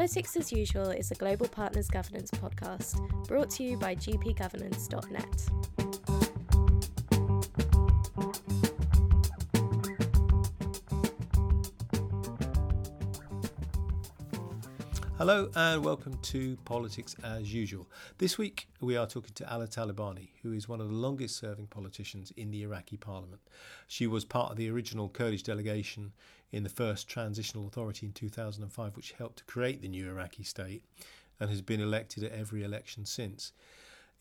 Politics as Usual is a Global Partners Governance podcast brought to you by gpgovernance.net. Hello and welcome to Politics as Usual. This week we are talking to Ala Talabani, who is one of the longest serving politicians in the Iraqi parliament. She was part of the original Kurdish delegation in the first transitional authority in 2005, which helped to create the new Iraqi state and has been elected at every election since.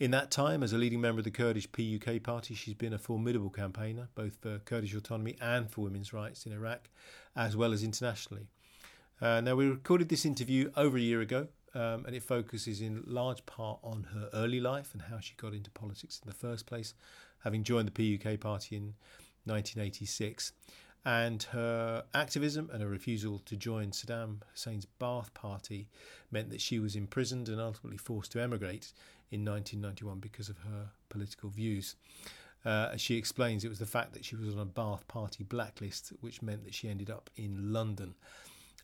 In that time, as a leading member of the Kurdish PUK party, she's been a formidable campaigner, both for Kurdish autonomy and for women's rights in Iraq, as well as internationally. Uh, now, we recorded this interview over a year ago, um, and it focuses in large part on her early life and how she got into politics in the first place, having joined the PUK party in 1986. And her activism and her refusal to join Saddam Hussein's Ba'ath Party meant that she was imprisoned and ultimately forced to emigrate in 1991 because of her political views. Uh, as she explains, it was the fact that she was on a Ba'ath Party blacklist which meant that she ended up in London.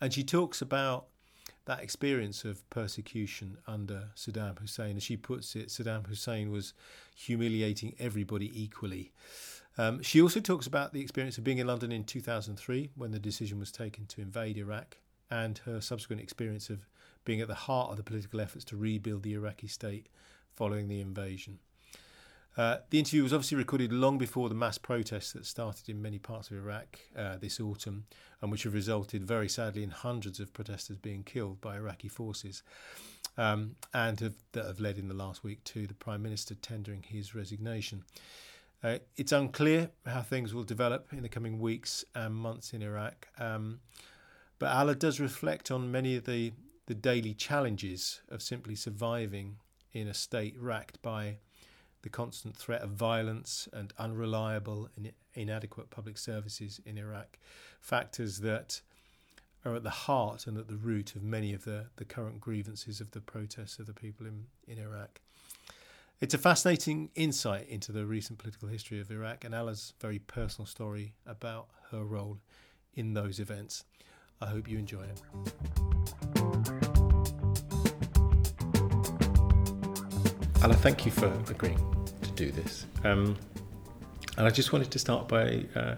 And she talks about that experience of persecution under Saddam Hussein. As she puts it, Saddam Hussein was humiliating everybody equally. Um, she also talks about the experience of being in London in 2003 when the decision was taken to invade Iraq and her subsequent experience of being at the heart of the political efforts to rebuild the Iraqi state following the invasion. Uh, the interview was obviously recorded long before the mass protests that started in many parts of Iraq uh, this autumn, and which have resulted very sadly in hundreds of protesters being killed by Iraqi forces, um, and have, that have led in the last week to the Prime Minister tendering his resignation. Uh, it's unclear how things will develop in the coming weeks and months in Iraq, um, but Ala does reflect on many of the, the daily challenges of simply surviving in a state racked by the constant threat of violence and unreliable and inadequate public services in Iraq, factors that are at the heart and at the root of many of the, the current grievances of the protests of the people in, in Iraq. It's a fascinating insight into the recent political history of Iraq and Ala's very personal story about her role in those events. I hope you enjoy it. Ala, thank you for agreeing to do this. Um, and I just wanted to start by uh,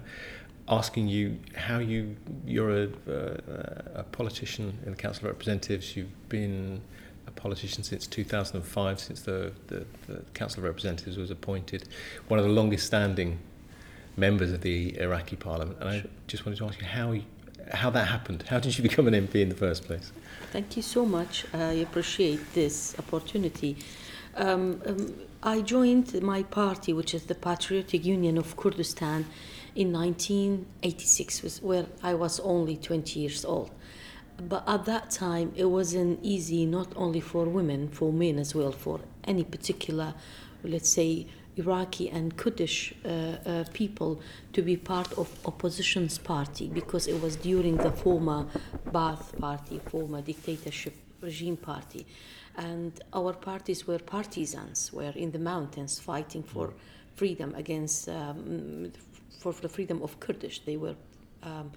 asking you how you you're a, uh, a, politician in the Council of Representatives. You've been a politician since 2005, since the, the, the Council of Representatives was appointed, one of the longest standing members of the Iraqi Parliament. And I just wanted to ask you how you, how that happened. How did you become an MP in the first place? Thank you so much. I appreciate this opportunity. Um, um, I joined my party, which is the Patriotic Union of Kurdistan, in 1986, where I was only 20 years old. But at that time, it wasn't easy, not only for women, for men as well, for any particular, let's say, Iraqi and Kurdish uh, uh, people to be part of opposition's party because it was during the former Ba'ath party, former dictatorship regime party and our parties were partisans, were in the mountains fighting for freedom against, um, for the freedom of Kurdish. They were um,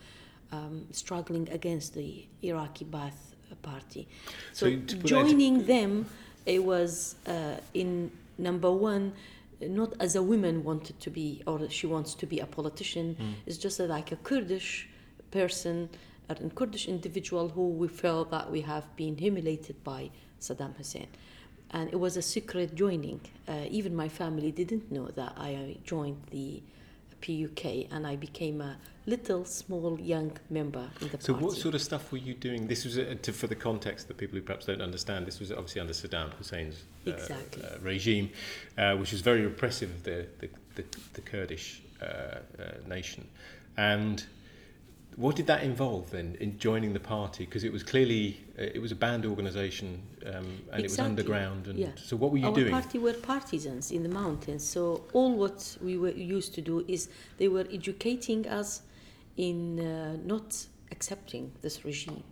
um, struggling against the Iraqi Ba'ath party. So, so joining them, it was uh, in number one, not as a woman wanted to be, or she wants to be a politician. Mm. It's just like a Kurdish person, a Kurdish individual who we felt that we have been humiliated by Saddam Hussein. And it was a secret joining. Uh, even my family didn't know that I joined the PUK and I became a little, small, young member in the so party. So, what sort of stuff were you doing? This was uh, to, for the context that people who perhaps don't understand. This was obviously under Saddam Hussein's uh, exactly. uh, regime, uh, which was very repressive of the, the, the, the Kurdish uh, nation. And what did that involve then in joining the party? Because it was clearly uh, it was a banned organisation um, and exactly. it was underground. And yeah. so, what were you Our doing? Our party were partisans in the mountains. So all what we were used to do is they were educating us in uh, not accepting this regime,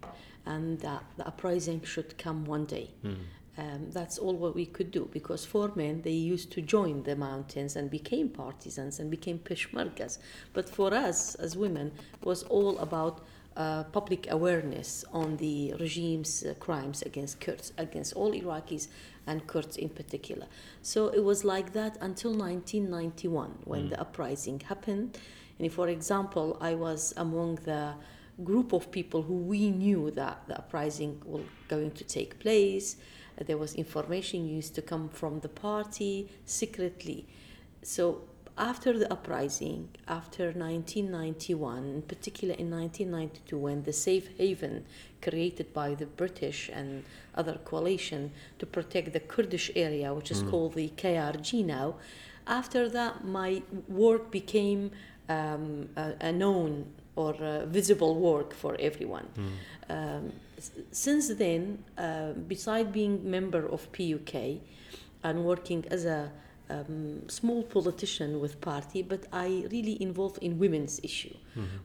and that the uprising should come one day. Mm. Um, that's all what we could do because for men they used to join the mountains and became partisans and became peshmergas but for us as women it was all about uh, public awareness on the regime's uh, crimes against Kurds, against all Iraqis and Kurds in particular. So it was like that until 1991 when Mm. the uprising happened. And for example, I was among the group of people who we knew that the uprising was going to take place. Uh, There was information used to come from the party secretly. So after the uprising, after 1991, in particular in 1992, when the safe haven created by the British and other coalition to protect the Kurdish area, which is called the KRG now, after that, my work became um, a, a known or uh visible work for everyone. Um, s- since then, uh, beside being member of PUK and working as a um, small politician with party, but I really involved in women's issue,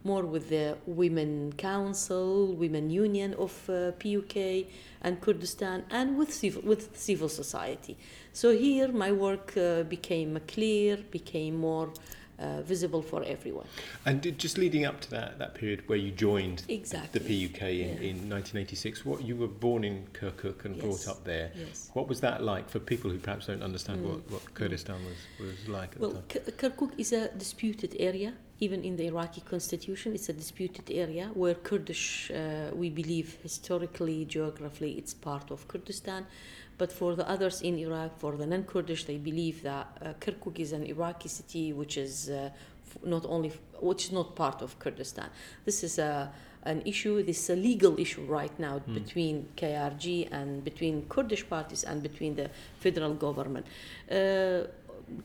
more with the Women Council, Women Union of uh, PUK and Kurdistan, and with civil, with civil society. So here, my work uh, became clear, became more uh, visible for everyone. And just leading up to that, that period where you joined Exactly. the PUK in, Yeah. in 1986, what you were born in Kirkuk and Yes. brought up there. Yes. What was that like for people who perhaps don't understand what, what Kurdistan was, was like at Well, the time? K- Kirkuk is a disputed area. Even in the Iraqi constitution, it's a disputed area where Kurdish, uh, we believe historically, geographically, it's part of Kurdistan. But for the others in Iraq, for the non Kurdish, they believe that uh, Kirkuk is an Iraqi city which is uh, f- not only, f- which is not part of Kurdistan. This is a an issue, this is a legal issue right now between KRG and between Kurdish parties and between the federal government. Uh,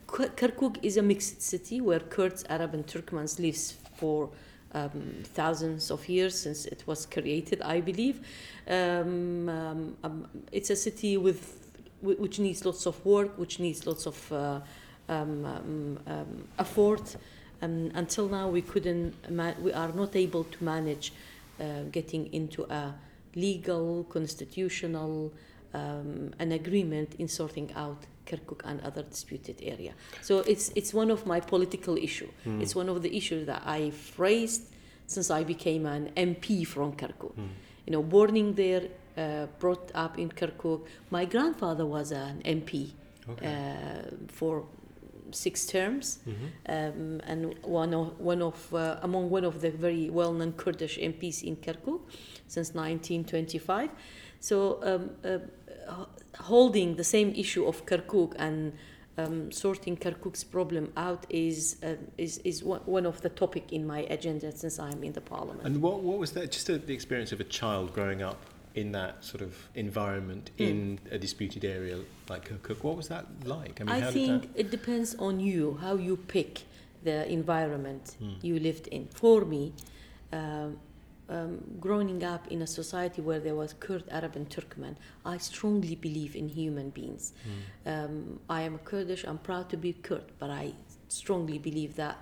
Kirkuk is a mixed city where Kurds, Arab, and Turkmens lives for um, thousands of years since it was created, I believe. Um, um, um, it's a city with which needs lots of work, which needs lots of uh, um, um, effort. Until now, we couldn't. We are not able to manage uh, getting into a legal, constitutional, an agreement in sorting out Kirkuk and other disputed area. So it's it's one of my political issue. It's one of the issues that I've raised since I became an MP from Kirkuk. You know, born there, uh, brought up in Kirkuk. My grandfather was an MP Okay. uh, for six terms, Mhm. um, and one of one of uh, among one of the very well-known Kurdish MPs in Kirkuk since 1925. So um, uh, holding the same issue of Kirkuk and um, sorting Kirkuk's problem out is uh, is is one one of the topic in my agenda since I'm in the parliament. And what, what was that, just a, the experience of a child growing up in that sort of environment Hmm. in a disputed area like Kirkuk? What was that like? I mean, I think did it depends on you how you pick the environment Hmm. you lived in. For me, um, um, growing up in a society where there was Kurd, Arab, and Turkmen, I strongly believe in human beings. Hmm. Um, I am a Kurdish. I'm proud to be Kurd, but I strongly believe that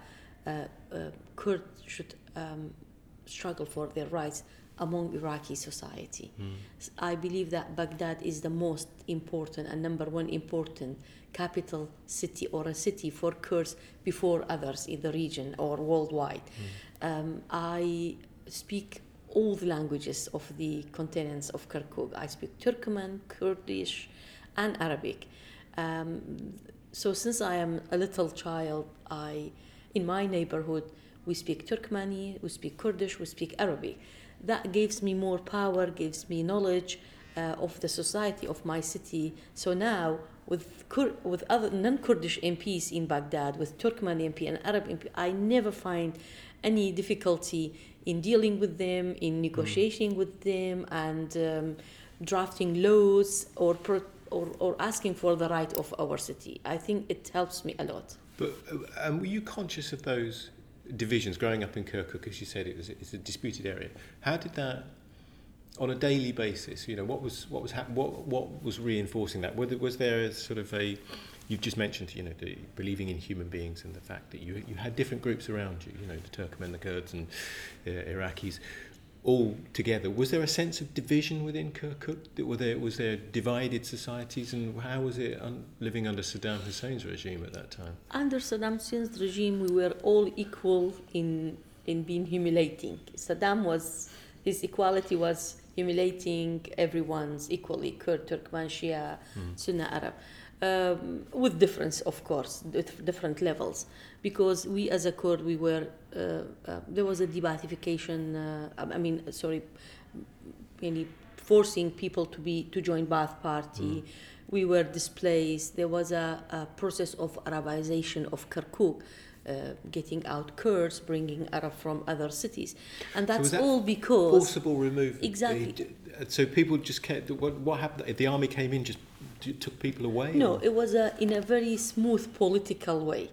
uh, uh, Kurd should um, struggle for their rights among Iraqi society. I believe that Baghdad is the most important and number one important capital city or a city for Kurds before others in the region or worldwide. Um, I speak all the languages of the continents of Kirkuk. I speak Turkmen, Kurdish, and Arabic. Um, so since I am a little child, I in my neighborhood we speak Turkmeni, we speak Kurdish, we speak Arabic. That gives me more power, gives me knowledge uh, of the society of my city. So now with Kur- with other non-Kurdish MPs in Baghdad, with Turkmen MP and Arab MP, I never find any difficulty in dealing with them, in negotiating with them, and um, drafting laws or, pro- or or asking for the right of our city. I think it helps me a lot. But um, were you conscious of those divisions growing up in Kirkuk? As you said, it was it's a disputed area. How did that, on a daily basis, you know, what was what was hap- what what was reinforcing that? Was there, was there a sort of a You've just mentioned, you know, the believing in human beings and the fact that you you had different groups around you, you know, the Turkmen, the Kurds, and uh, Iraqis, all together. Was there a sense of division within Kirkuk? Were there was there divided societies, and how was it un- living under Saddam Hussein's regime at that time? Under Saddam Hussein's regime, we were all equal in in being humiliating. Saddam was his equality was humiliating everyone's equally Kurd, Turkmen, Shia, mm. Sunni Arab. Um, with difference, of course, with different levels, because we as a Kurd, we were uh, uh, there was a debathification. Uh, I mean, sorry, really forcing people to be to join Baath Party. Mm. We were displaced. There was a, a process of Arabization of Kirkuk uh, getting out Kurds, bringing Arab from other cities, and that's so that all because forcible removal. Exactly. So people just kept. What, what happened? The army came in, just took people away. No, or? it was a, in a very smooth political way.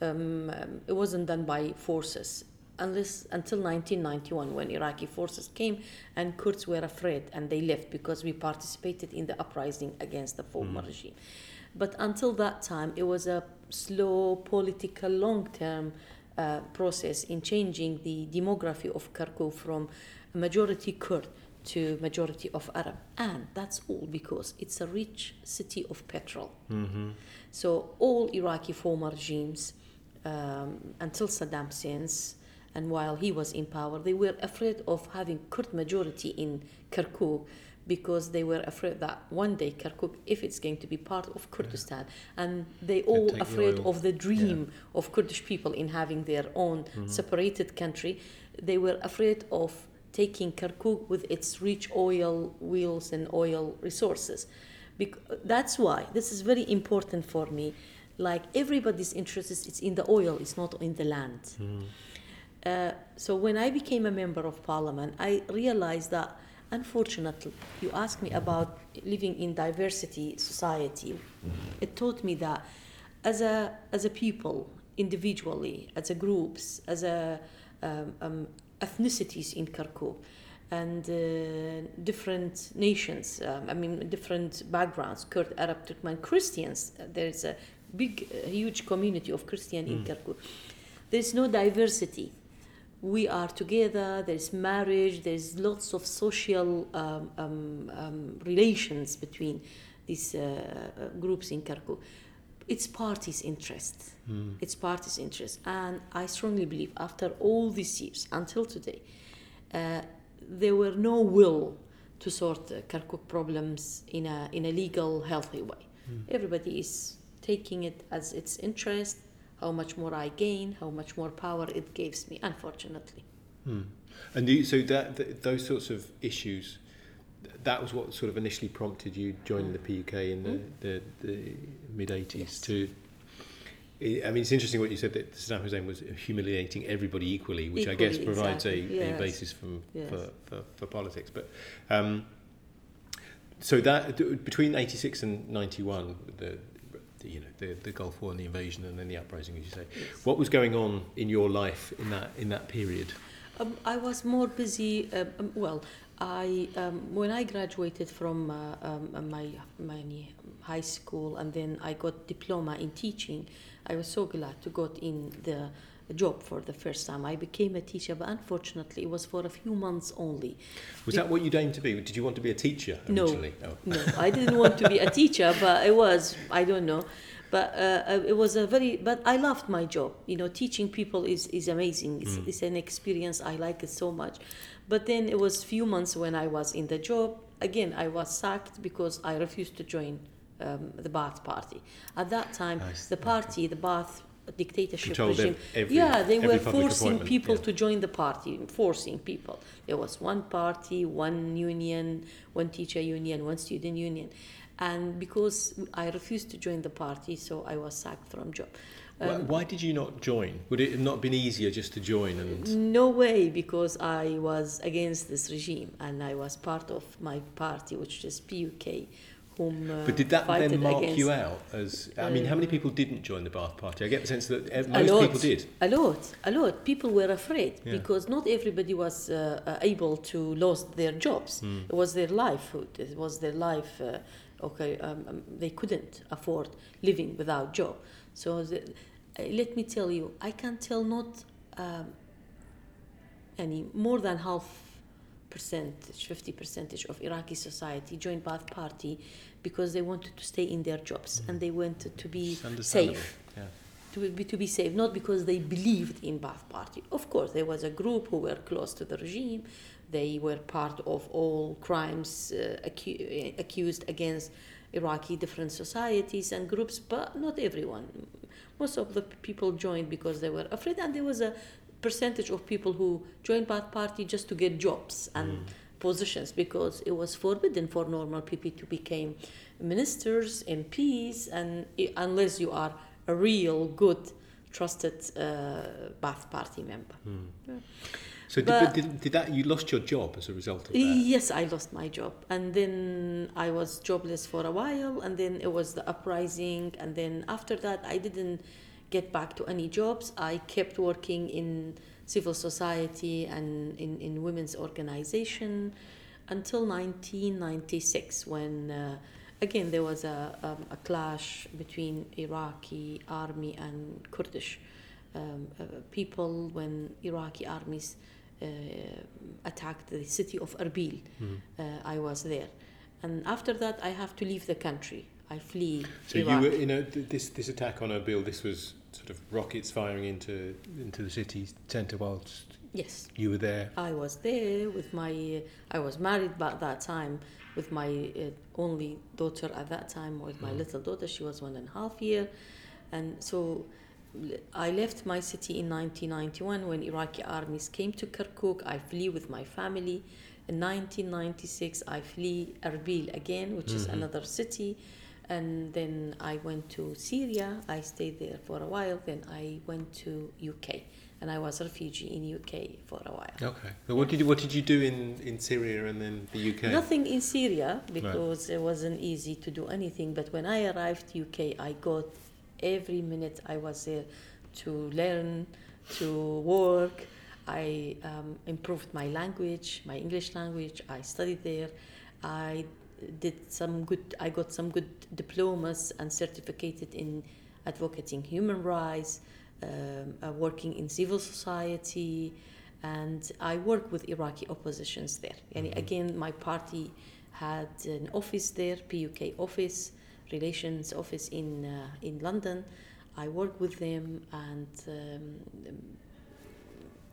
Um, um, it wasn't done by forces unless until 1991 when Iraqi forces came and Kurds were afraid and they left because we participated in the uprising against the former mm. regime. But until that time, it was a slow political long term uh, process in changing the demography of Kirkuk from a majority Kurd to majority of Arab. And that's all because it's a rich city of petrol. Mm-hmm. So all Iraqi former regimes, um, until Saddam Hussein's, and while he was in power, they were afraid of having Kurd majority in Kirkuk because they were afraid that one day Kirkuk, if it's going to be part of Kurdistan, yeah. and they all afraid of the dream yeah. of Kurdish people in having their own mm-hmm. separated country, they were afraid of taking Kirkuk with its rich oil wheels and oil resources. Bec- that's why this is very important for me. Like everybody's interest is it's in the oil, it's not in the land. Mm. Uh, so when I became a member of parliament, I realized that Unfortunately, you asked me about living in diversity society. Mm-hmm. It taught me that as a as a people, individually, as a groups, as a um, um, ethnicities in Kirkuk, and uh, different nations. Um, I mean, different backgrounds: Kurd, Arab, Turkmen, Christians. There is a big, uh, huge community of Christian mm. in Kirkuk. There is no diversity we are together, there's marriage, there's lots of social um, um, um, relations between these uh, uh, groups in Kirkuk. It's party's interest. Mm. It's party's interest. And I strongly believe after all these years, until today, uh, there were no will to sort uh, Kirkuk problems in a, in a legal, healthy way. Mm. Everybody is taking it as its interest how much more I gain, how much more power it gives me, unfortunately. Hmm. And you, so that, that, those sorts of issues, that was what sort of initially prompted you joining the PUK in the, mm. the, the mid 80s yes. to. I mean, it's interesting what you said that Saddam Hussein was humiliating everybody equally, which equally, I guess provides exactly. a, yes. a, basis from, yes. for, for, for, politics. But um, so that between 86 and 91, the, the, you know the, the Gulf War and the invasion and then the uprising, as you say. Yes. What was going on in your life in that in that period? Um, I was more busy. Uh, um, well, I um, when I graduated from uh, um, my my high school and then I got diploma in teaching. I was so glad to got in the job for the first time. I became a teacher, but unfortunately, it was for a few months only. Was that what you aimed to be? Did you want to be a teacher originally? No, oh. no, I didn't want to be a teacher, but it was. I don't know, but uh, uh, it was a very. But I loved my job. You know, teaching people is is amazing. It's, mm. it's an experience. I like it so much. But then it was few months when I was in the job. Again, I was sacked because I refused to join um, the Baath Party. At that time, nice. the party, the Baath dictatorship Controlled regime. Every, yeah, they were forcing people yeah. to join the party, forcing people. There was one party, one union, one teacher union, one student union. And because I refused to join the party, so I was sacked from job. Um, why, why, did you not join? Would it have not been easier just to join? And no way, because I was against this regime, and I was part of my party, which is PUK, whom. Uh, but did that then mark against, you out? As I mean, how many people didn't join the Baath Party? I get the sense that most lot, people did. A lot, a lot. People were afraid yeah. because not everybody was uh, uh, able to lose their jobs. Mm. It was their livelihood. It was their life. Okay, um, um, they couldn't afford living without job. So the, uh, let me tell you, I can tell not um, any more than half percentage, 50 percentage of Iraqi society joined Baath Party because they wanted to stay in their jobs mm. and they wanted to be safe. Yeah. to be, to be safe, not because they believed in Ba'ath Party. Of course, there was a group who were close to the regime. They were part of all crimes uh, acu- accused against Iraqi different societies and groups, but not everyone. Most of the people joined because they were afraid, and there was a percentage of people who joined Ba'ath Party just to get jobs and mm. positions because it was forbidden for normal people to become ministers, MPs, and unless you are a real good, trusted uh, Ba'ath Party member. Mm. Yeah. So did, did, did, that you lost your job as a result of that? Yes, I lost my job, and then I was jobless for a while, and then it was the uprising, and then after that I didn't get back to any jobs. I kept working in civil society and in, in women's organization until 1996 when uh, again there was a, um, a clash between Iraqi army and Kurdish um, uh, people when Iraqi armies attacked the city of Erbil. Mm. I was there. And after that, I have to leave the country. I flee. So Iraq. you were, you know, this this attack on Erbil. This was sort of rockets firing into into the city centre whilst yes you were there. I was there with my. I was married by that time with my uh, only daughter at that time with my mm. little daughter. She was one and a half year, and so I left my city in 1991 when Iraqi armies came to Kirkuk. I flee with my family. In 1996, I flee Erbil again, which mm-hmm. is another city and then I went to Syria. I stayed there for a while. Then I went to UK, and I was a refugee in UK for a while. Okay. So what did you what did you do in, in Syria and then the UK? Nothing in Syria because right. it wasn't easy to do anything. But when I arrived UK, I got every minute I was there to learn, to work. I um, improved my language, my English language. I studied there. I did some good i got some good diplomas and certificated in advocating human rights um, uh, working in civil society and i work with iraqi oppositions there and mm-hmm. again my party had an office there puk office relations office in uh, in london. I work with them and um,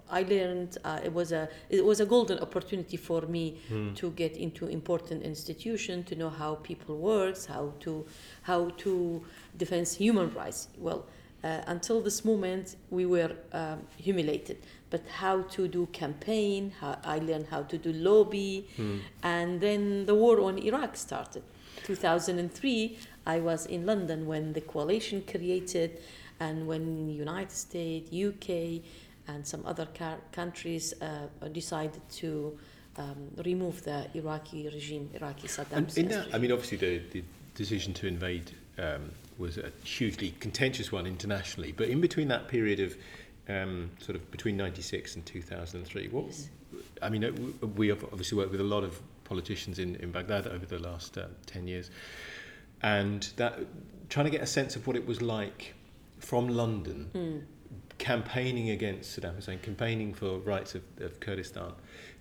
I learned uh, it was a it was a golden opportunity for me mm. to get into important institution to know how people works how to how to defend human rights. Well uh, until this moment we were um, humiliated. But how to do campaign how I learned how to do lobby. Mm. and then the war on Iraq started 2003 I was in London when the coalition created and when United States UK and some other countries uh, decided to um, remove the Iraqi regime, Iraqi Saddam. And in that, I mean, obviously the, the decision to invade um, was a hugely contentious one internationally. But in between that period of um, sort of between 96 and 2003, what, yes. I mean, uh, we have obviously worked with a lot of politicians in, in Baghdad over the last uh, 10 years. And that trying to get a sense of what it was like from London mm campaigning against Saddam Hussein, campaigning for rights of, of Kurdistan.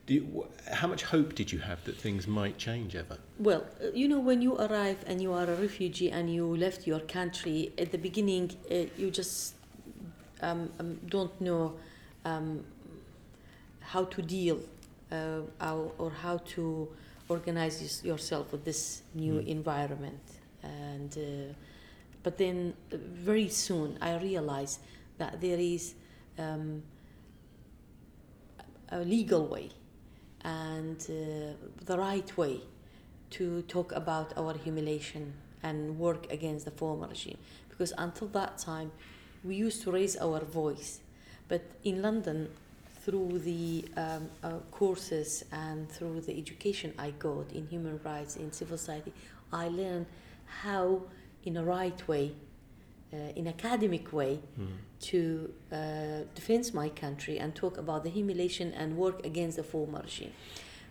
You, how much hope did you have that things might change ever? Well, uh, you know, when you arrive and you are a refugee and you left your country, at the beginning, uh, you just um, um, don't know um, how to deal uh, or how to organize yourself with this new mm. environment. And, uh, but then uh, very soon I realized that there is um, a legal way and uh, the right way to talk about our humiliation and work against the former regime. Because until that time, we used to raise our voice. But in London, through the um, uh, courses and through the education I got in human rights, in civil society, I learned how, in a right way, uh, in academic way mm. to uh, defend my country and talk about the humiliation and work against the former regime.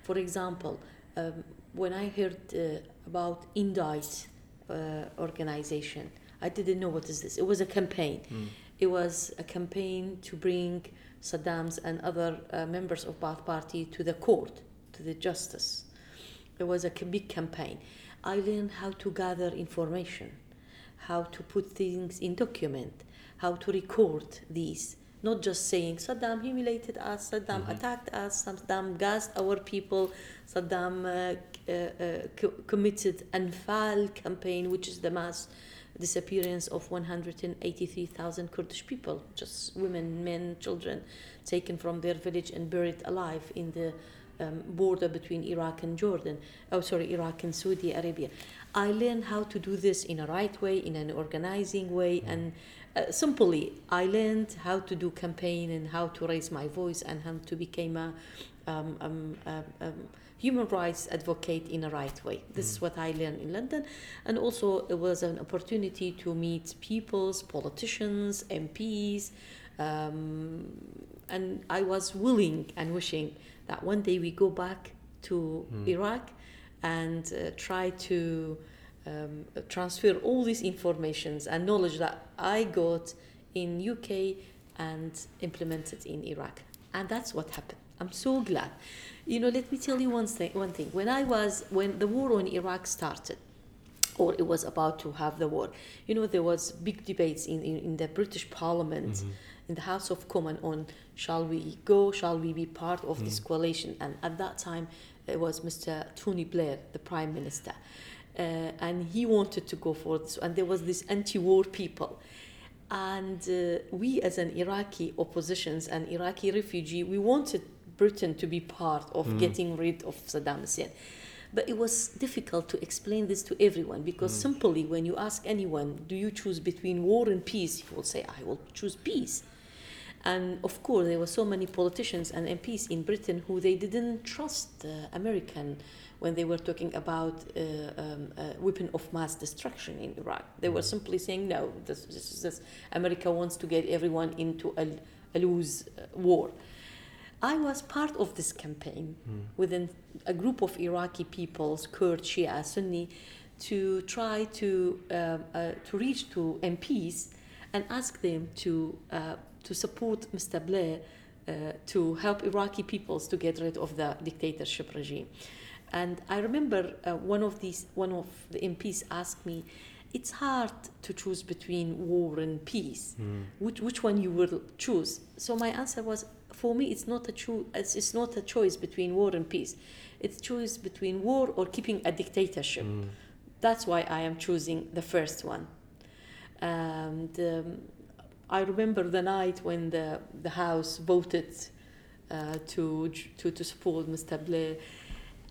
For example, um, when I heard uh, about Indict uh, organization, I didn't know what is this. It was a campaign. Mm. It was a campaign to bring Saddam's and other uh, members of Ba'ath Party to the court, to the justice. It was a big campaign. I learned how to gather information how to put things in document, how to record these not just saying Saddam humiliated us, Saddam mm-hmm. attacked us, Saddam gassed our people, Saddam uh, uh, uh, co- committed Anfal campaign, which is the mass disappearance of 183,000 Kurdish people, just women, men, children, taken from their village and buried alive in the um, border between Iraq and Jordan. Oh, sorry, Iraq and Saudi Arabia. I learned how to do this in a right way, in an organizing way, mm. and uh, simply I learned how to do campaign and how to raise my voice and how to become a um, um, um, um human rights advocate in a right way. This mm. is what I learned in London, and also it was an opportunity to meet peoples, politicians, MPs, um, and I was willing and wishing that one day we go back to mm. Iraq and uh, try to um, transfer all these informations and knowledge that I got in UK and implement it in Iraq. And that's what happened. I'm so glad. You know, let me tell you one thing. One thing. When I was when the war on Iraq started, or it was about to have the war, you know, there was big debates in, in, in the British Parliament, mm-hmm. in the House of Commons on shall we go, shall we be part of mm. this coalition? And at that time, it was Mr. Tony Blair, the Prime Minister uh, and he wanted to go for this. And there was this anti-war people, and uh, we as an Iraqi oppositions and Iraqi refugee, we wanted Britain to be part of mm. getting rid of Saddam Hussein. But it was difficult to explain this to everyone because mm. simply when you ask anyone, do you choose between war and peace? He will say, I will choose peace. And of course, there were so many politicians and MPs in Britain who they didn't trust the American when they were talking about uh, um, uh, weapon of mass destruction in Iraq. They were mm. simply saying, no, this, this, this America wants to get everyone into a, a lose uh, war. I was part of this campaign mm. within a group of Iraqi peoples, Kurd, Shia, Sunni, to try to, uh, uh, to reach to MPs and ask them to, uh, to support Mr. Blair uh, to help Iraqi peoples to get rid of the dictatorship regime. And I remember uh, one of these, one of the MPs asked me, "It's hard to choose between war and peace. Mm. Which which one you will choose?" So my answer was, "For me, it's not a cho- it's, it's not a choice between war and peace. It's choice between war or keeping a dictatorship. Mm. That's why I am choosing the first one." And um, I remember the night when the the House voted uh, to to to support Mr. Blair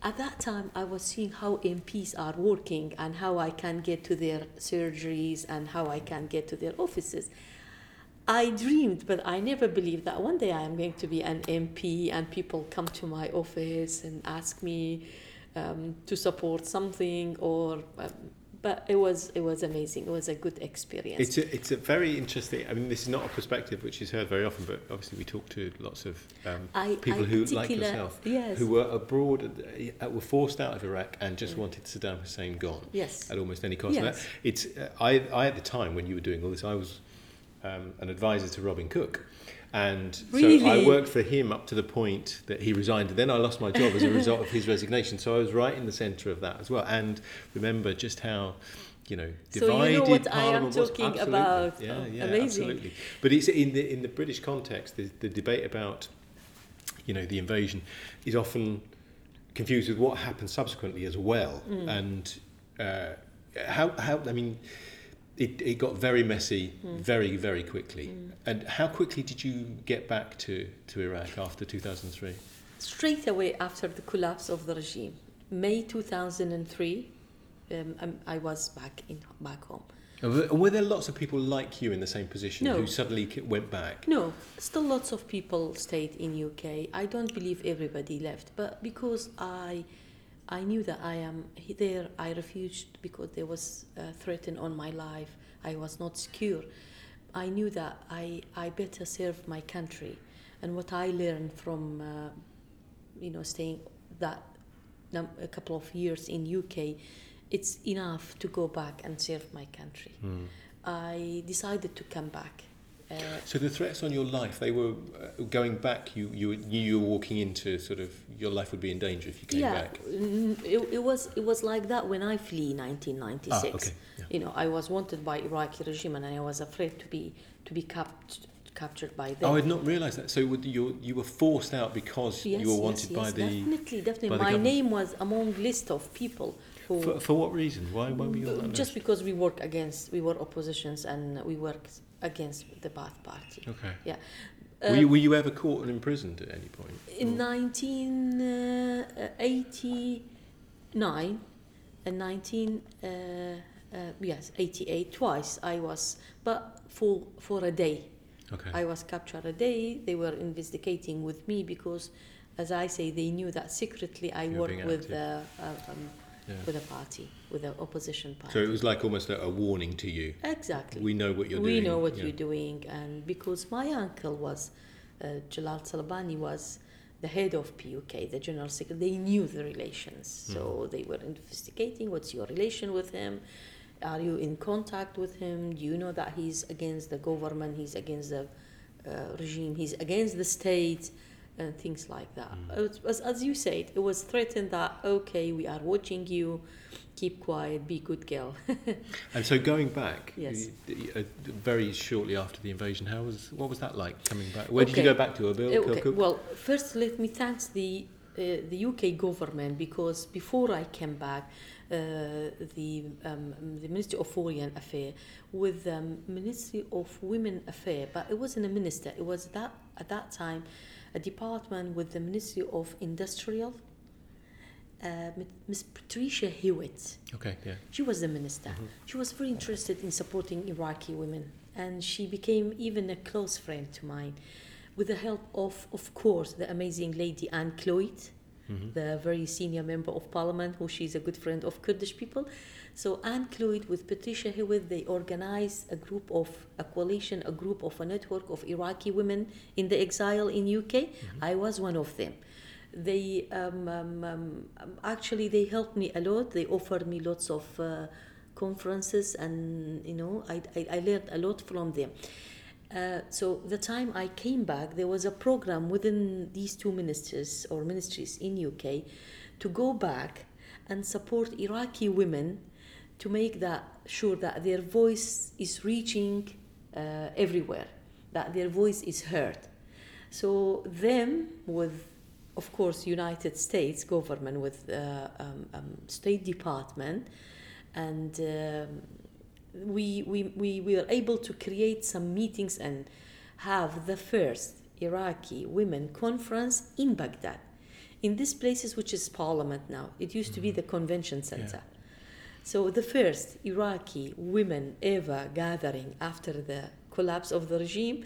at that time I was seeing how MPs are working and how I can get to their surgeries and how I can get to their offices. I dreamed, but I never believed that one day I am going to be an MP and people come to my office and ask me um, to support something or um, but it was it was amazing. It was a good experience. It's a, it's a very interesting. I mean, this is not a perspective which is heard very often, but obviously we talk to lots of um, I, people I who, like yourself, yes. who were abroad, uh, were forced out of Iraq and just wanted Saddam Hussein gone. Yes. At almost any cost. Yes. It's uh, I, I at the time when you were doing all this, I was um, an advisor to Robin Cook. And really? so I worked for him up to the point that he resigned. And then I lost my job as a result of his resignation. So I was right in the centre of that as well. And remember just how you know divided so you know what Parliament I am talking was. about. Yeah, yeah, amazing. absolutely. But it's in the in the British context, the, the debate about you know the invasion is often confused with what happened subsequently as well. Mm. And uh, how how I mean it, it got very messy mm. very, very quickly. Mm. And how quickly did you get back to, to Iraq after 2003? Straight away after the collapse of the regime. May 2003, um, I was back in back home. Were there lots of people like you in the same position no. who suddenly went back? No, still lots of people stayed in UK. I don't believe everybody left, but because I I knew that I am there. I refused because there was a threat on my life. I was not secure. I knew that I, I better serve my country. And what I learned from, uh, you know, staying that a couple of years in UK, it's enough to go back and serve my country. Mm. I decided to come back uh, so the threats on your life, they were uh, going back. You you knew you were walking into sort of your life would be in danger if you came yeah, back. Yeah, it, it was it was like that when I flee 1996. Ah, okay. yeah. you know, I was wanted by Iraqi regime, and I was afraid to be to be capt- captured by them. Oh, I had not realised that. So would you you were forced out because yes, you were wanted yes, by the. definitely, definitely. My name was among list of people who. For, for what reason? Why, why were you on that just list? because we work against, we were oppositions, and we worked against the Ba'ath Party. Okay. Yeah. were, Uh, you, were you ever caught and imprisoned at any point? In Or- 1989 and 19 uh, uh, yes 88 twice I was but for for a day okay. I was captured a day they were investigating with me because as I say they knew that secretly I You were work being with uh, uh, um, yeah. with a party with an opposition party So it was like almost a, a warning to you. exactly We know what you're we doing. We know what yeah. you're doing and because my uncle was uh, Jalal Talabani was the head of PUK the general secretary they knew the relations Hmm. so they were investigating what's your relation with him are you in contact with him do you know that he's against the government he's against the uh, regime he's against the state and things like that it was as you said it was threatened that okay we are watching you keep quiet be good girl And so going back, Yes. uh, very shortly after the invasion, how was what was that like coming back? Where did you go back to? Erbil, Okay, Kirkuk? well, first let me thank the uh, the UK government because before I came back, uh, the um, the Ministry of Foreign Affairs with the um, Ministry of Women Affairs, but it wasn't a minister. It was that at that time a department with the Ministry of Industrial. Uh, Miss Patricia Hewitt. okay, yeah. She was the minister. She was very interested in supporting Iraqi women, and she became even a close friend to mine, with the help of, of course, the amazing lady Ann Clwyd, the very senior member of parliament, who she's a good friend of Kurdish people. So Ann Clwyd with Patricia Hewitt, they organized a group of a coalition, a group of a network of Iraqi women in the exile in UK. I was one of them. They um, um, um, um, actually they helped me a lot. They offered me lots of uh, conferences and you know I, I, I learned a lot from them uh, so the time I came back there was a program within these two ministers or ministries in UK to go back and support Iraqi women to make that sure that their voice is reaching uh, everywhere that their voice is heard. So them with of course, United States government with uh, um, um, State Department, and um, we, we, we were able to create some meetings and have the first Iraqi women conference in Baghdad. In this places, which is parliament now, it used to be the convention center. So the first Iraqi women ever gathering after the collapse of the regime,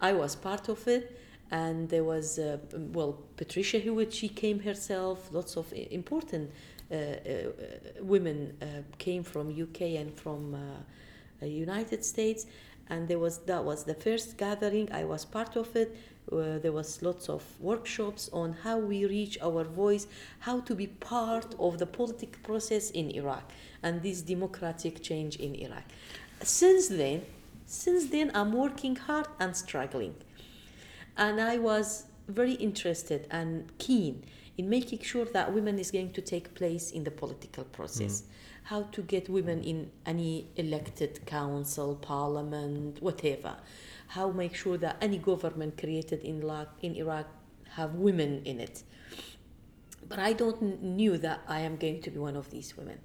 I was part of it and there was uh, well Patricia Hewitt she came herself lots of important women uh, came from UK and from uh, uh, United States. And there was that was the first gathering. I was part of it. Uh, there was lots of workshops on how we reach our voice how to be part of the political process in Iraq and this democratic change in Iraq. Since then since then I'm working hard and struggling. And I was very interested and keen in making sure that women is going to take place in the political process. Mm. How to get women in any elected council, parliament, whatever. How make sure that any government created in Iraq, in Iraq have women in it. But I don't knew that I am going to be one of these women.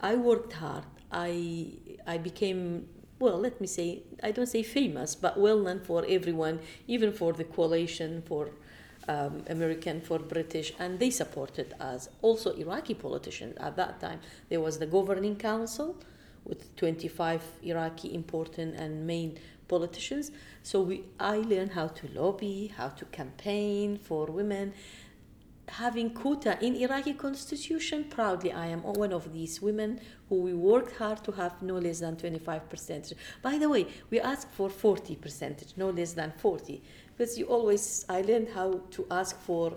I worked hard. I I became well, let me say, I don't say famous, but well known for everyone, even for the coalition, for um, American, for British, and they supported us. Also, Iraqi politicians at that time. There was the governing council with 25 Iraqi important and main politicians. So we, I learned how to lobby, how to campaign for women, having quota in Iraqi constitution proudly I am one of these women who we worked hard to have no less than 25 percentage by the way we ask for 40 percentage no less than 40 because you always I learned how to ask for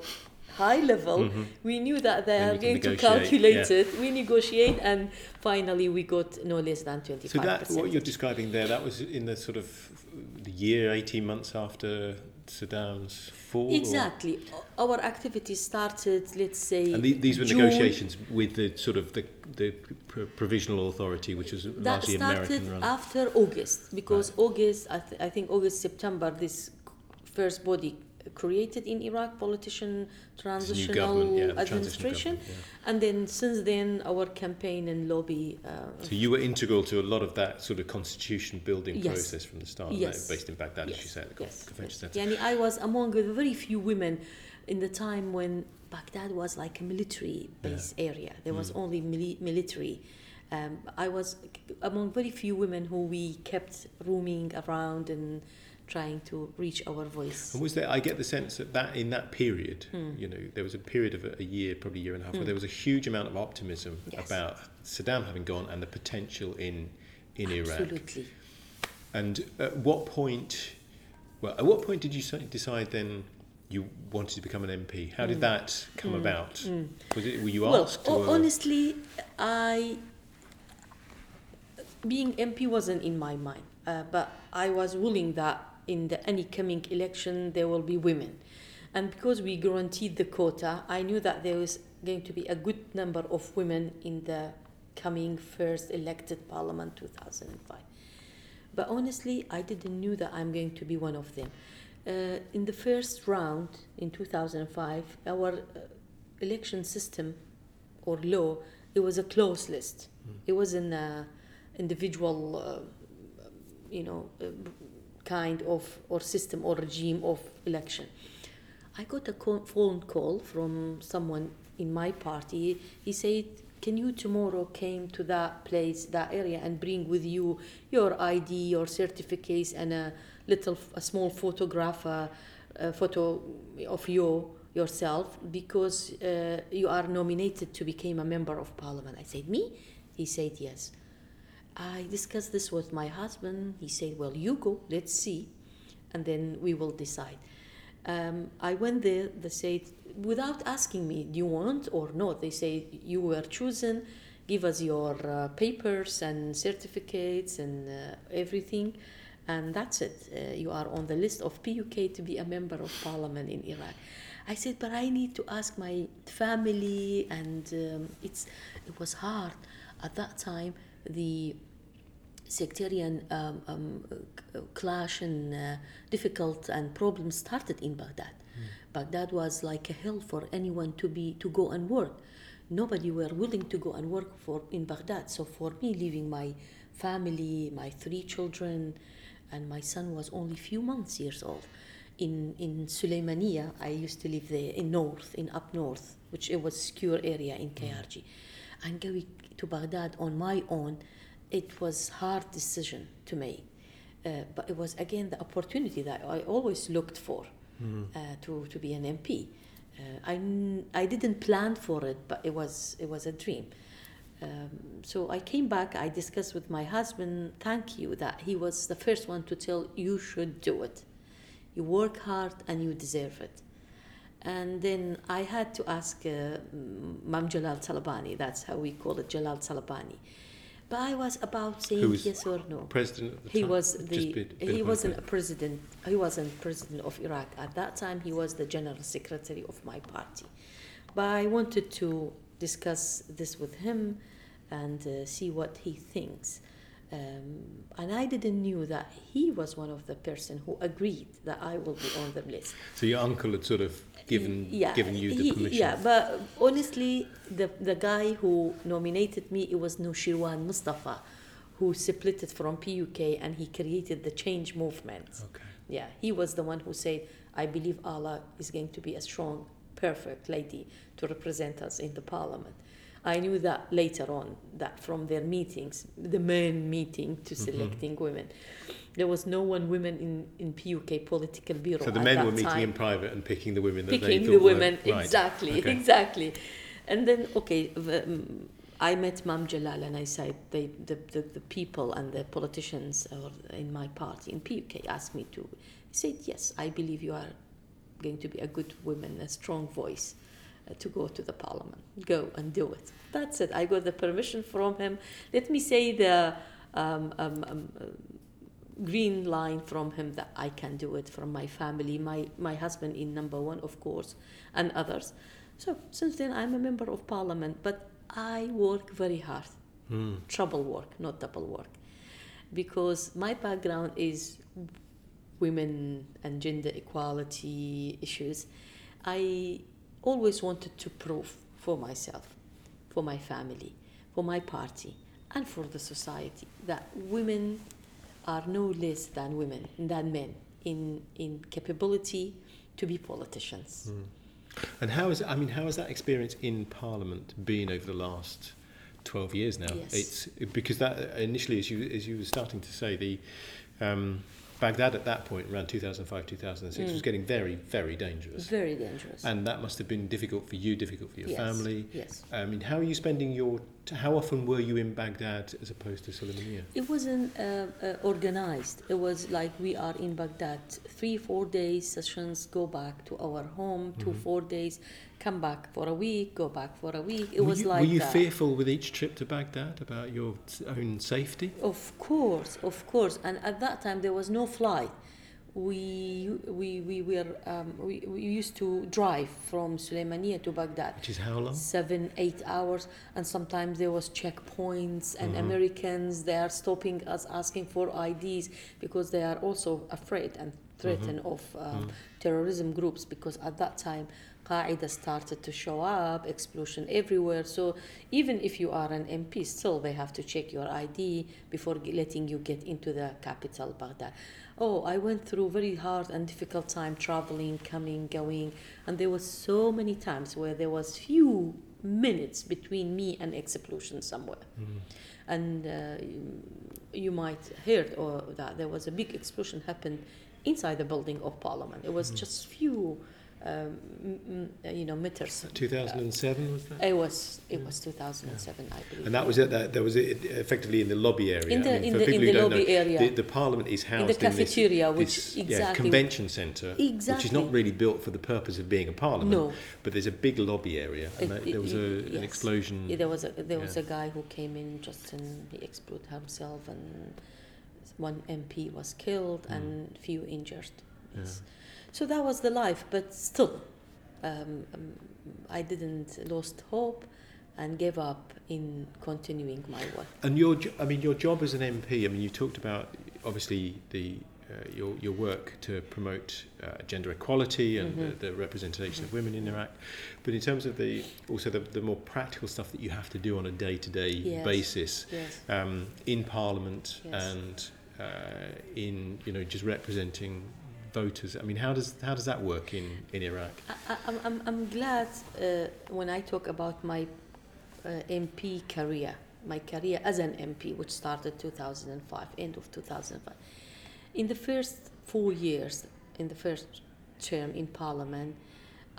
high level we knew that they are going to calculate yeah. it we negotiate and finally we got no less than 25 So that what you're describing there, that was in the sort of the year, eighteen months after Saddam's fall? or- Exactly. Our activities started, let's say, And the, these were June. negotiations with the sort of the, the pr- provisional authority, which was That largely started American run. after August because August, I, th- I think August, September, this first body created in Iraq, politician transitional yeah, the transitional administration, and then since then our campaign and lobby. Uh. So you were integral to a lot of that sort of constitution building Yes. process from the start, Yes. based in Baghdad, as you yes, said, at the yes, convention yes. centre. Yani I was among the very few women in the time when Baghdad was like a military base area. There was Mm. only mili- military. Um, I was among very few women who we kept roaming around and trying to reach our voice. And was there? I get the sense that, that in that period, Hmm. you know, there was a period of a, year, probably a year and a half, where there was a huge amount of optimism Yes. about Saddam having gone and the potential in in Iraq. Absolutely. And at what point? Well, at what point did you decide then you wanted to become an MP? How did that come about? Was it were you Hmm. well, asked? or- honestly, I being MP wasn't in my mind, uh, but I was willing that in the any coming election there will be women, and because we guaranteed the quota, I knew that there was going to be a good number of women in the coming first elected Parliament 2005. But honestly, I didn't knew that I'm going to be one of them. Uh, in the first round in 2005, our uh, election system or law, it was a closed list. It wasn't a individual, uh, you know, uh, kind of or system or regime of election. I got a co- phone call from someone in my party. He said, "Can you tomorrow came to that place, that area, and bring with you your ID, your certificates, and a little, a small photograph, uh, a photo of you yourself, because uh, you are nominated to become a member of parliament." I said, "Me?" He said, "Yes." I discussed this with my husband. He said, Well, you go, let's see, and then we will decide. Um, I went there, they said, without asking me, Do you want or not? They say, You were chosen, give us your uh, papers and certificates and uh, everything, and that's it. Uh, you are on the list of PUK to be a member of parliament in Iraq. I said, but I need to ask my family, and um, it's it was hard at that time. The sectarian um, um, clash and uh, difficult and problems started in Baghdad. Baghdad was like a hell for anyone to be to go and work. Nobody were willing to go and work for in Baghdad. So for me, leaving my family, my three children, and my son was only few months years old. In in Suleymaniya, I used to live there in north, in up north, which it was secure area in KRG, and going to Baghdad on my own, it was hard decision to make. Uh, but it was again the opportunity that I always looked for uh, to, to be an MP. Uh, I, I didn't plan for it, but it was it was a dream. Um, so I came back. I discussed with my husband. Thank you that he was the first one to tell you should do it. You work hard and you deserve it. And then I had to ask uh, Mam Jalal Talabani. That's how we call it, Jalal Talabani. But I was about saying was yes or no. president the He time? was the been, been he wasn't a president. He wasn't president of Iraq at that time. He was the general secretary of my party. But I wanted to discuss this with him and uh, see what he thinks. Um, and I didn't knew that he was one of the person who agreed that I will be on the list. So your uncle had sort of given Yeah, given you the he- permission. Yeah, but honestly, the the guy who nominated me it was Nushirwan Mustafa, who split it from PUK and he created the change movement. Okay. Yeah, he was the one who said, "I believe Ala is going to be a strong, perfect lady to represent us in the parliament." I knew that later on, that from their meetings, the men meeting Mm-hmm. to selecting women, there was no one women in, in PUK political bureau. So the men were meeting time in private and picking the women that picking the were- women right. exactly Okay. exactly and then okay the, um, i met mam jalal and i said they, the, the, the people and the politicians or in my party in puk asked me to he said yes i believe you are going to be a good woman a strong voice to go to the parliament go and do it that's it i got the permission from him let me say the um, um, um, uh, green line from him that I can do it from my family, my, my husband in number one, of course, and others. So since then, I'm a member of parliament, but I work very hard. Mm. Trouble work, not double work. Because my background is women and gender equality issues. I always wanted to prove for myself, for my family, for my party, and for the society that women are no less than women, than men in, in capability to be politicians. Mm. And how is I mean how has that experience in Parliament been over the last 12 years now? Yes. It's because that initially as you as you were starting to say the um, Baghdad at that point, around 2005, 2006, Mm. was getting very, very dangerous. Very dangerous. And that must have been difficult for you, difficult for your Yes, family. yes. I mean, how are you spending your? How often were you in Baghdad as opposed to Sulaymaniyah? It wasn't uh, uh, organized. It was like we are in Baghdad, three, four days sessions, go back to our home, two, Mhm. four days, come back for a week, go back for a week. It were was you, like Were you that. fearful with each trip to Baghdad about your own safety? Of course, of course. And at that time, there was no flight. We we we were um, we, we used to drive from Sulaymaniyah to Baghdad. Which is how long? seven, eight hours, and sometimes there was checkpoints, and Mhm. Americans they are stopping us, asking for IDs because they are also afraid and threatened of um, Mm. terrorism groups because at that time. Qaeda started to show up, explosion everywhere. So even if you are an MP, still they have to check your ID before letting you get into the capital, Baghdad. Oh, I went through very hard and difficult time traveling, coming, going, and there was so many times where there was few minutes between me and explosion somewhere. Mm. And uh, you, might heard or that there was a big explosion happened inside the building of Parliament. It was Mhm. just few, um, m- m- uh, you know, meters. 2007 was that? It was it was 2007, I believe. And that was it. That, that was it effectively in the lobby area. In the- I mean, in for the- people in who the don't lobby know, area. The, the Parliament is housed in the cafeteria, this, which this yeah, exactly convention centre, which is not really built for the purpose of being a Parliament. No. But there's a big lobby area, and It- that, there was a, it- an yes. explosion. Yeah, there was a there was Yeah. a guy who came in just and he exploded himself and one MP was killed Mm. and few injured. Yeah. Yes. So that was the life, but still, um, um, I didn't lost hope and gave up in continuing my work. And your, I mean, your job as an MP. I mean, you talked about obviously the uh, your your work to promote uh, gender equality and Mhm. the, the representation of women in Iraq, but in terms of the also the, the more practical stuff that you have to do on a day to day basis Yes. um, in Parliament Yes. and uh, in you know just representing voters. I mean, how does how does that work in in Iraq? I, I'm, I'm glad uh, when I talk about my uh, MP career, my career as an MP, which started 2005, end of 2005. In the first four years, in the first term in Parliament,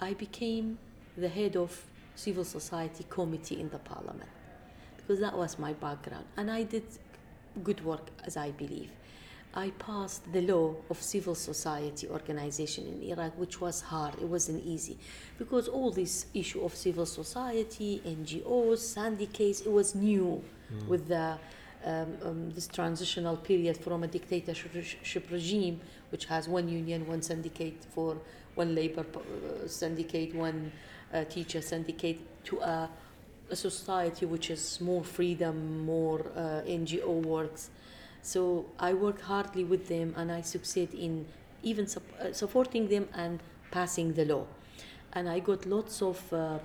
I became the head of civil society committee in the Parliament because that was my background, and I did good work as I believe. I passed the law of civil society organization in Iraq, which was hard. It wasn't easy because all this issue of civil society, NGOs, syndicates, it was new with the um, um, this transitional period from a dictatorship regime, which has one union, one syndicate for one labor uh, syndicate, one uh, teacher syndicate, to a, a society which is more freedom, more uh, NGO works. So I work hardly with them and I succeed in even sup- uh, supporting them and passing the law. And I got lots of uh,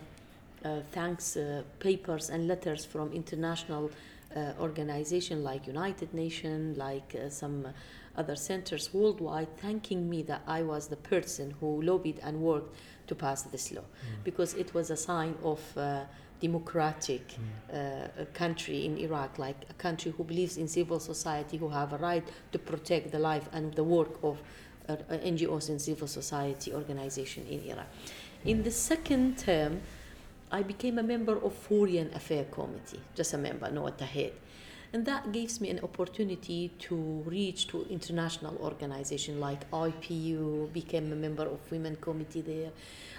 uh, thanks uh, papers and letters from international uh, organizations like United Nations, like uh, some other centers worldwide, thanking me that I was the person who lobbied and worked to pass this law, because it was a sign of uh, democratic uh, country in Iraq, like a country who believes in civil society, who have a right to protect the life and the work of uh, uh, NGOs and civil society organization in Iraq. In the second term, I became a member of Foreign Affairs Committee, just a member, not a head. And that gives me an opportunity to reach to international organization like IPU, became a member of Women Committee there.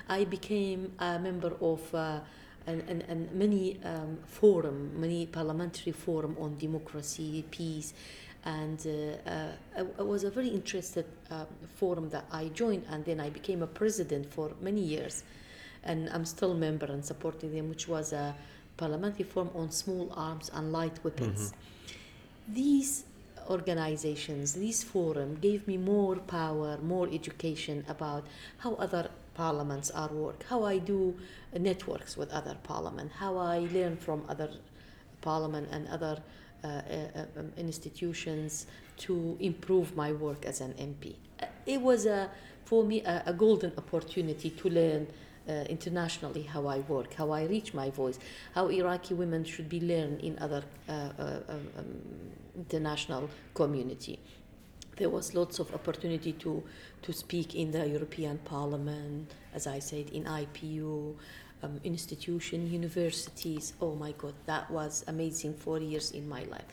I became a member of uh, and, and, and many um, forum, many parliamentary forum on democracy, peace, and uh, uh, it was a very interested uh, forum that I joined, and then I became a president for many years, and I'm still a member and supporting them, which was a parliamentary forum on small arms and light weapons. Mm-hmm. These organizations, these forum gave me more power, more education about how other parliaments are work, how I do networks with other parliament, how I learn from other parliament and other uh, uh, um, institutions to improve my work as an MP. Uh, it was a, for me a, a golden opportunity to learn uh, internationally how I work, how I reach my voice, how Iraqi women should be learned in other uh, uh, um, um, international community. There was lots of opportunity to to speak in the European Parliament, as I said, in IPU, um, institution, universities. Oh my God, that was amazing four years in my life.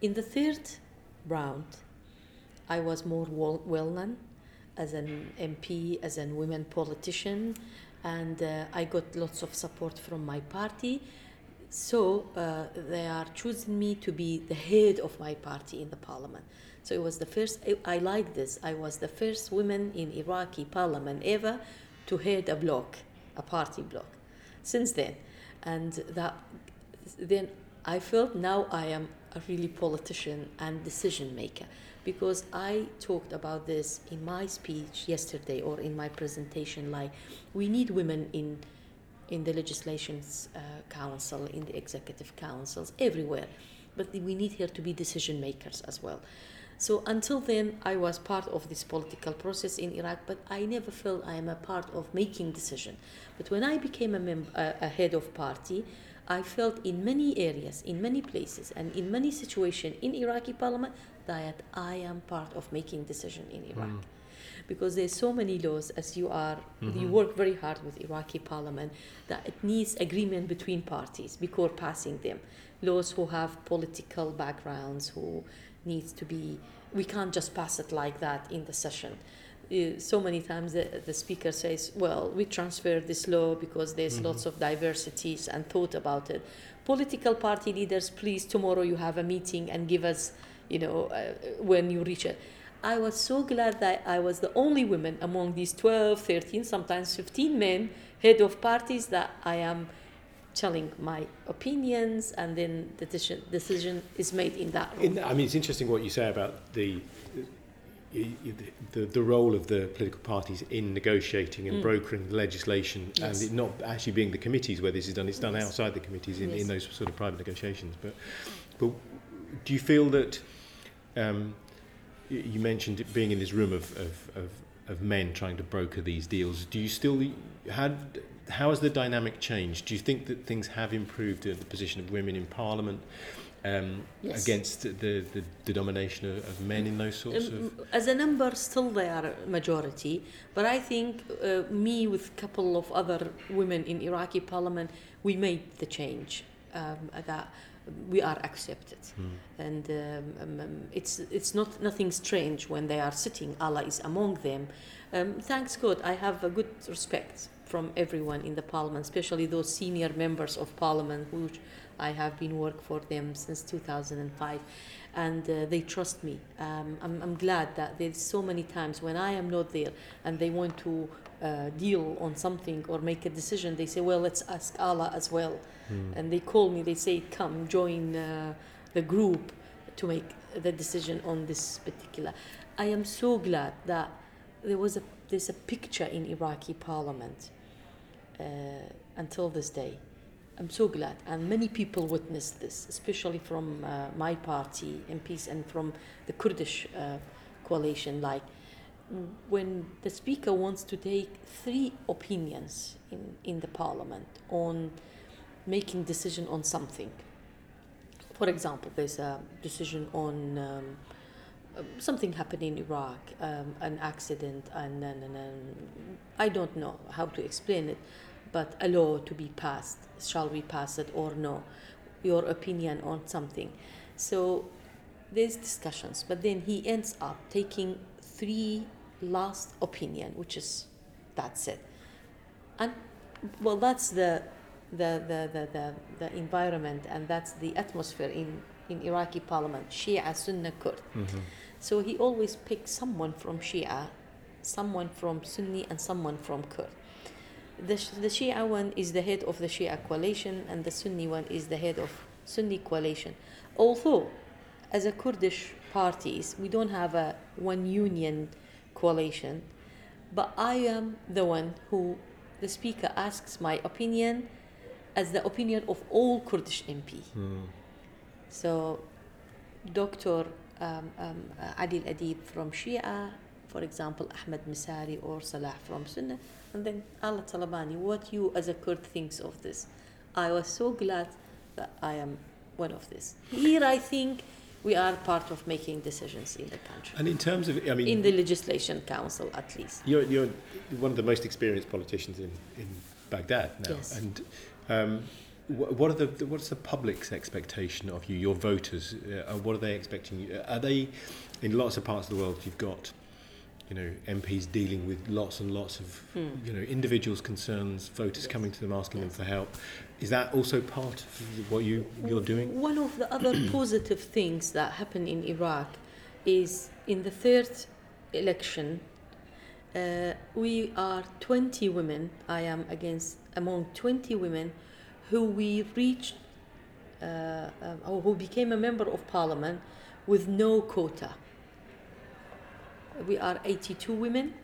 In the third round, I was more well known as an MP, as a women politician, and uh, I got lots of support from my party. So uh, they are choosing me to be the head of my party in the parliament. So it was the first, I, like this. I was the first woman in Iraqi parliament ever to head a bloc, a party bloc since then. And that then I felt now I am a really politician and decision maker because I talked about this in my speech yesterday or in my presentation like we need women in in the legislations uh, council in the executive councils everywhere but we need here to be decision makers as well so until then, I was part of this political process in Iraq, but I never felt I am a part of making decision. But when I became a, mem- a head of party, I felt in many areas, in many places, and in many situations in Iraqi parliament that I am part of making decision in Iraq. Mm. Because there's so many laws, as you are, mm-hmm. you work very hard with Iraqi parliament, that it needs agreement between parties before passing them. Laws who have political backgrounds, who needs to be we can't just pass it like that in the session. Uh, so many times the, the speaker says well we transfer this law because there's mm-hmm. lots of diversities and thought about it. Political party leaders please tomorrow you have a meeting and give us you know uh, when you reach it. I was so glad that i was the only woman among these 12 13 sometimes 15 men head of parties that i am telling my opinions, and then the decision, decision is made in that. In, I mean, it's interesting what you say about the the, the role of the political parties in negotiating and mm. brokering legislation yes. and it not actually being the committees where this is done it's done yes. outside the committees in, yes. in those sort of private negotiations but but do you feel that um, you mentioned it being in this room of, of, of, of men trying to broker these deals do you still had how has the dynamic changed? Do you think that things have improved in the position of women in Parliament um, yes. against the, the, the domination of, of, men in those sorts um, of? As a number, still they are majority, but I think uh, me with a couple of other women in Iraqi Parliament, we made the change um, that we are accepted, hmm. and um, um, it's it's not nothing strange when they are sitting. Ala is among them. Um, thanks God, I have a good respect from everyone in the parliament, especially those senior members of parliament, which I have been work for them since 2005, and uh, they trust me. Um, I'm, I'm glad that there's so many times when I am not there and they want to uh, deal on something or make a decision, they say, well, let's ask Ala as well. Mm. And they call me, they say, come, join uh, the group to make the decision on this particular. I am so glad that there was a there's a picture in Iraqi parliament uh, until this day. I'm so glad, and many people witnessed this, especially from uh, my party MPs and from the Kurdish uh, coalition. Like when the speaker wants to take three opinions in, in the parliament on making decision on something. For example, there's a decision on um, um something happened in Iraq, um, an accident, and, and, and, and I don't know how to explain it but a law to be passed. Shall we pass it or no? Your opinion on something. So there's discussions, but then he ends up taking three last opinion, which is that's it. And well, that's the the, the, the, the, the environment and that's the atmosphere in in Iraqi parliament, Shia, Sunni, Kurd. Mm-hmm. So he always picks someone from Shia, someone from Sunni, and someone from Kurd. The, the Shia one is the head of the Shia coalition, and the Sunni one is the head of Sunni coalition. Although, as a Kurdish parties, we don't have a one union coalition, but I am the one who the speaker asks my opinion as the opinion of all Kurdish MP. Mm. So, Dr. Um, um, Adil Adib from Shia, for example, Ahmed Misari or Salah from Sunnah, and then Ala Talabani, what you as a Kurd thinks of this. I was so glad that I am one of this. Here, I think we are part of making decisions in the country, And in terms of, I mean, in the legislation council at least. You're, you're one of the most experienced politicians in, in Baghdad now. Yes. And um, what are the what's the public's expectation of you, your voters? Uh, what are they expecting you? Are they in lots of parts of the world? You've got you know MPs dealing with lots and lots of Hmm. you know individuals' concerns, voters coming to them asking them for help. Is that also part of what you you're doing? One of the other positive things that happened in Iraq is in the third election, uh, we are 20 women. I am against among 20 women who we reached uh, um, or who became a member of parliament with no quota. We are 82 women.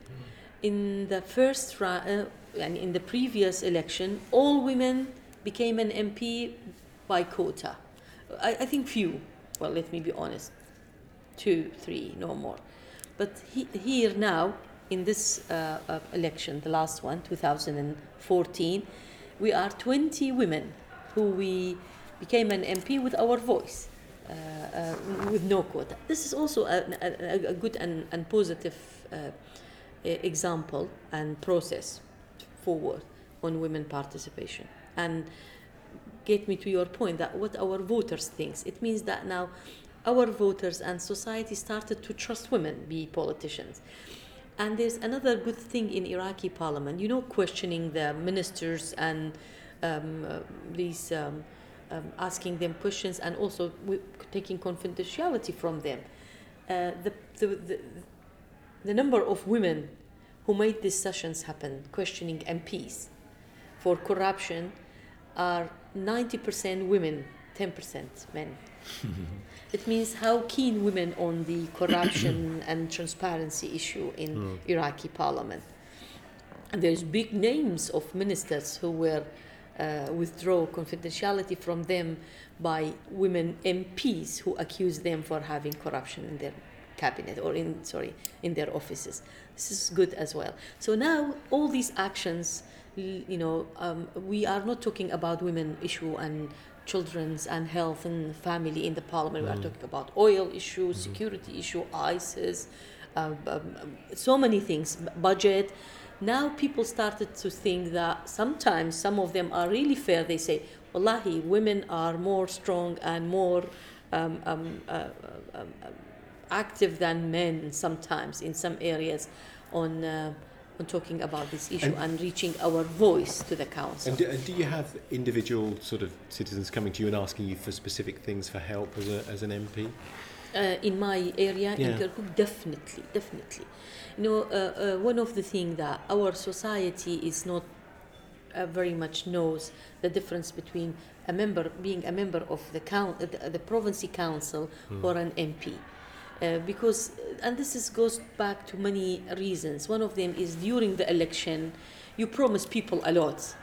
In the first round, uh, and in the previous election, all women became an MP by quota. I, I think few. Well, let me be honest. Two, three, no more. But he, here now, in this uh, uh, election, the last one, 2014, we are 20 women who we became an MP with our voice, with no quota. This is also a, a, a good and, and positive uh, example and process forward on women participation. And get me to your point that what our voters thinks. It means that now our voters and society started to trust women be politicians. And there's another good thing in Iraqi parliament, you know, questioning the ministers and um, uh, these um, um, asking them questions and also taking confidentiality from them. Uh, the, the, the, the number of women who made these sessions happen, questioning MPs for corruption, are 90% women, 10% men. it means how keen women on the corruption and transparency issue in Iraqi parliament. And there's big names of ministers who were uh, withdraw confidentiality from them by women MPs who accuse them for having corruption in their cabinet or in sorry in their offices. This is good as well. So now all these actions, you know, um, we are not talking about women issue and children's and health and family in the parliament. We are talking about oil issues, security issue, ISIS, um, um, um, so many things, budget. Now people started to think that sometimes some of them are really fair. They say, Wallahi, women are more strong and more um, um, uh, um, um, active than men sometimes in some areas on, uh, on talking about this issue And- and, reaching our voice to the council. And do, and do you have individual sort of citizens coming to you and asking you for specific things for help as, a, as an MP? Uh, in my area Yeah. in Kirkuk, definitely, definitely. You know, uh, uh, one of the things that our society is not uh, very much knows the difference between a member being a member of the count, uh, the, the province council or an MP. Uh, because and this is goes back to many reasons. One of them is during the election, you promise people a lot,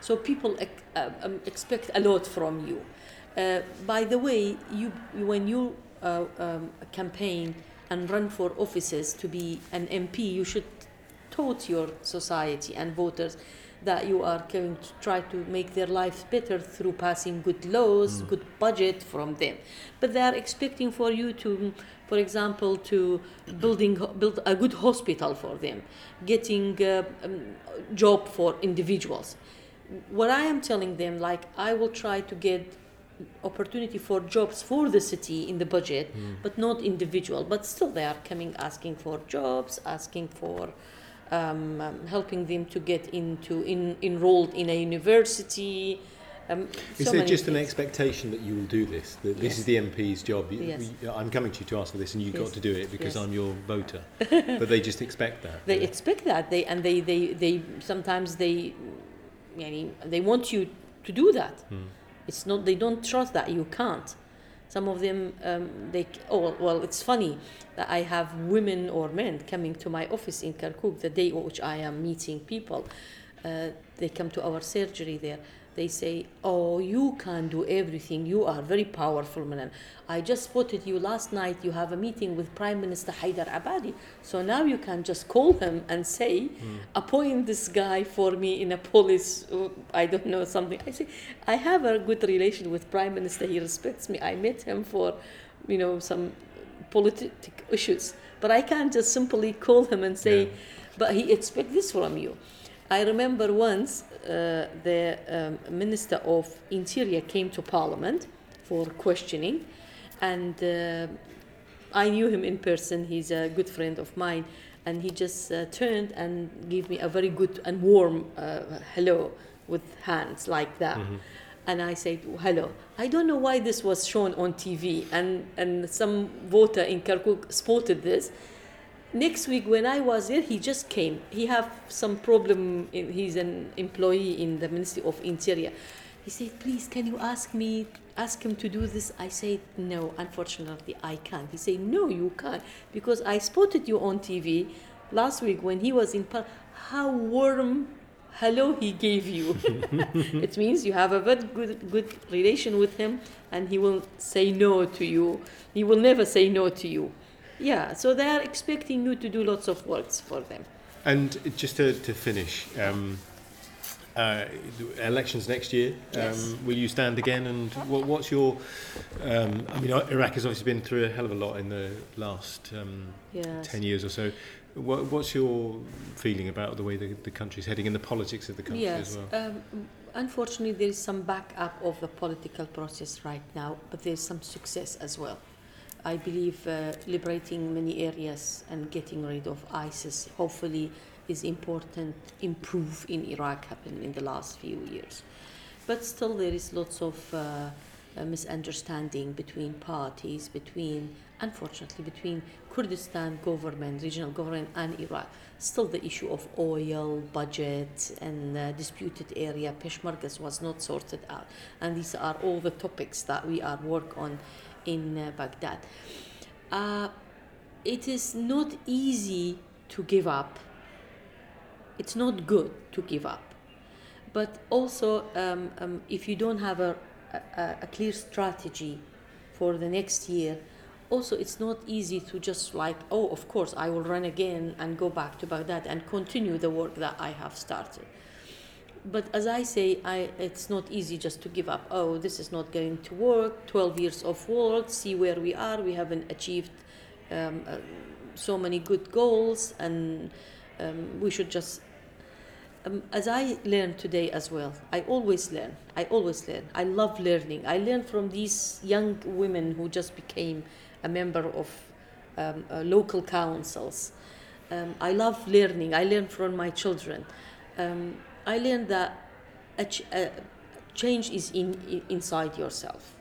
so people ex- uh, um, expect a lot from you. Uh, by the way, you when you uh, um, campaign and run for offices to be an MP, you should taught your society and voters that you are going to try to make their lives better through passing good laws, good budget from them. But they are expecting for you to, for example, to building build a good hospital for them, getting a um, job for individuals. What I am telling them, like I will try to get opportunity for jobs for the city in the budget, but not individual. But still, they are coming asking for jobs, asking for um, um, helping them to get into in enrolled in a university, Um, Is so there just an expectation that you will do this? That this is the MP's job? You- Yes. I'm coming to you to ask for this, and you've got to do it because Yes. I'm your voter. but they just expect that. They Yeah. expect that. They and they they, they sometimes they, yani, they want you to do that. Hmm. It's not. They don't trust that you can't. Some of them, um, they. Oh well, it's funny that I have women or men coming to my office in Kirkuk the day which I am meeting people. Uh, they come to our surgery there. They say, "Oh, you can do everything. You are very powerful, man. I just spotted you last night. You have a meeting with Prime Minister Haider Abadi. So now you can just call him and say, hmm. appoint this guy for me in a police. I don't know something. I say, I have a good relation with Prime Minister. He respects me. I met him for, you know, some politic issues. But I can't just simply call him and say, Yeah. but he expects this from you. I remember once uh, the um, Minister of Interior came to Parliament for questioning, and uh, I knew him in person. He's a good friend of mine, and he just uh, turned and gave me a very good and warm uh, hello with hands like that. And I said, hello. I don't know why this was shown on TV, and, and some voter in Kirkuk spotted this. Next week, when I was there, he just came. He have some problem. In, he's an employee in the Ministry of Interior. He said, "Please, can you ask me, ask him to do this?" I said, "No, unfortunately, I can't." He said, "No, you can't, because I spotted you on TV last week when he was in. How warm hello he gave you. it means you have a very good good relation with him, and he will say no to you. He will never say no to you. Yeah, so they are expecting you to do lots of works for them. And just to, to finish, um, uh, elections next year. Um, Yes. Will you stand again? And what, what's your? Um, I mean, Iraq has obviously been through a hell of a lot in the last um, Yes. ten years or so. What, what's your feeling about the way the, the country's heading and the politics of the country yes. as well? Um, unfortunately, there is some backup of the political process right now, but there is some success as well. I believe uh, liberating many areas and getting rid of ISIS hopefully is important improve in Iraq happened in the last few years. But still there is lots of uh, uh, misunderstanding between parties, between unfortunately between Kurdistan government, regional government and Iraq. Still the issue of oil, budget and uh, disputed area, Peshmergas was not sorted out. And these are all the topics that we are work on in uh, Baghdad. Uh, it is not easy to give up. It's not good to give up. But also, um, um, if you don't have a, a, a clear strategy for the next year, also it's not easy to just like, oh, of course, I will run again and go back to Baghdad and continue the work that I have started. But as I say, I, it's not easy just to give up. Oh, this is not going to work. 12 years of work, see where we are. We haven't achieved um, uh, so many good goals, and um, we should just um, as I learned today as well, I always learn. I always learn. I love learning. I learn from these young women who just became a member of um, uh, local councils. Um, I love learning. I learn from my children. Um, I learned that a ch- a change is in, in inside yourself.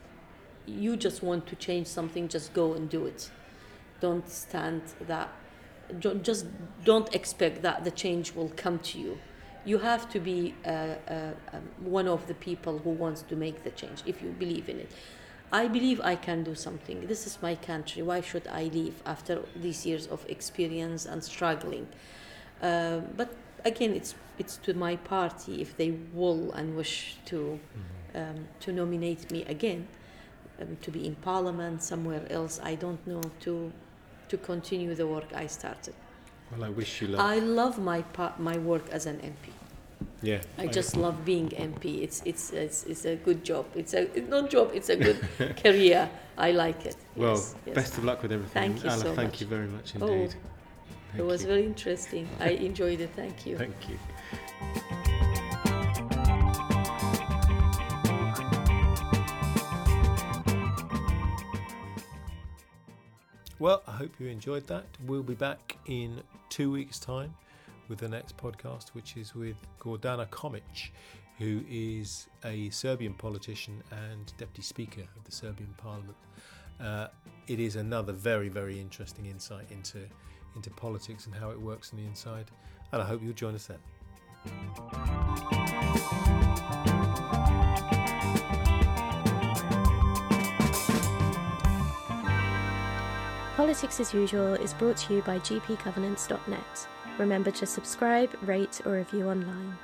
You just want to change something, just go and do it. Don't stand that. ju- Just don't expect that the change will come to you you have to be uh, uh, um, one of the people who wants to make the change if you believe in it i believe i can do something this is my country why should i leave after these years of experience and struggling uh, but again it's it's to my party if they will and wish to um, to nominate me again um, to be in parliament somewhere else i don't know to to continue the work i started Well, I wish you luck. I love my pa- my work as an MP. yeah. I just love being MP. It's it's it's, it's a good job. It's a it's not job. It's a good career. I like it. Well, yes, yes. best of luck with everything. Thank you Ala, so thank much. you very much indeed. Oh, indeed. It was you. very interesting. I enjoyed it. Thank you. Thank you. Well, I hope you enjoyed that. We'll be back in two weeks' time with the next podcast, which is with Gordana Čomić, who is a Serbian politician and deputy speaker of the Serbian parliament. Uh, it is another very, very interesting insight into into politics and how it works on the inside. And I hope you'll join us then. Politics as Usual is brought to you by GPGovernance.net. Remember to subscribe, rate, or review online.